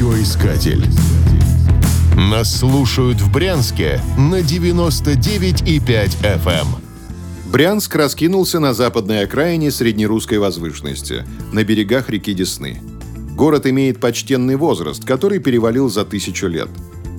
Радиоискатель. Нас слушают в Брянске на 99,5 FM. эм. Брянск раскинулся на западной окраине среднерусской возвышенности, на берегах реки Десны. Город имеет почтенный возраст, который перевалил за тысячу лет.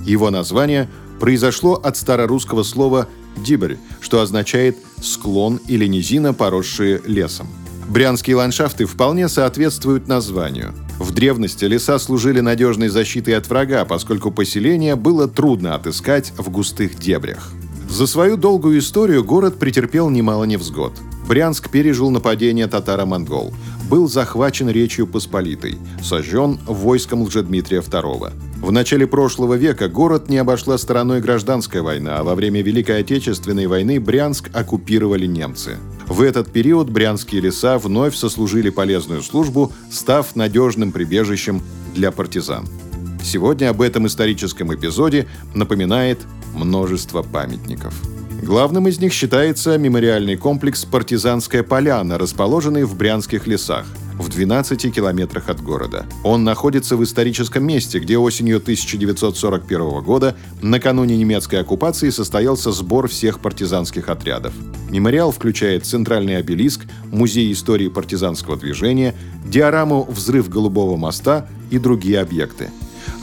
Его название произошло от старорусского слова «дибрь», что означает «склон» или «низина, поросшие лесом». Брянские ландшафты вполне соответствуют названию. В древности леса служили надежной защитой от врага, поскольку поселение было трудно отыскать в густых дебрях. За свою долгую историю город претерпел немало невзгод. Брянск пережил нападение татаро-монгол, был захвачен Речью Посполитой, сожжен войском Лжедмитрия II. В начале прошлого века город не обошла стороной гражданская война, а во время Великой Отечественной войны Брянск оккупировали немцы. В этот период брянские леса вновь сослужили полезную службу, став надежным прибежищем для партизан. Сегодня об этом историческом эпизоде напоминает множество памятников. Главным из них считается мемориальный комплекс «Партизанская поляна», расположенный в Брянских лесах – в 12 километрах от города. Он находится в историческом месте, где осенью 1941 года, накануне немецкой оккупации, состоялся сбор всех партизанских отрядов. Мемориал включает центральный обелиск, музей истории партизанского движения, диораму «Взрыв Голубого моста» и другие объекты.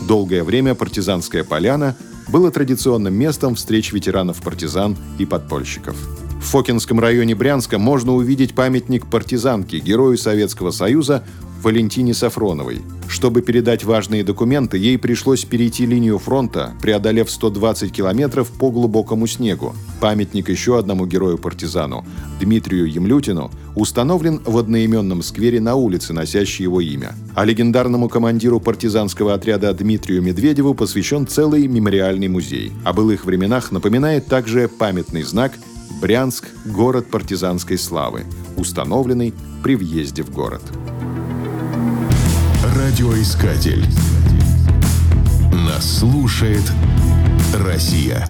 Долгое время партизанская поляна было традиционным местом встреч ветеранов-партизан и подпольщиков. В Фокинском районе Брянска можно увидеть памятник партизанке, герою Советского Союза Валентине Сафроновой. Чтобы передать важные документы, ей пришлось перейти линию фронта, преодолев 120 километров по глубокому снегу. Памятник еще одному герою-партизану, Дмитрию Емлютину, установлен в одноименном сквере на улице, носящей его имя. А легендарному командиру партизанского отряда Дмитрию Медведеву посвящен целый мемориальный музей. О былых временах напоминает также памятный знак Брянск – город партизанской славы, установленный при въезде в город. Радиоискатель. Нас слушает Россия.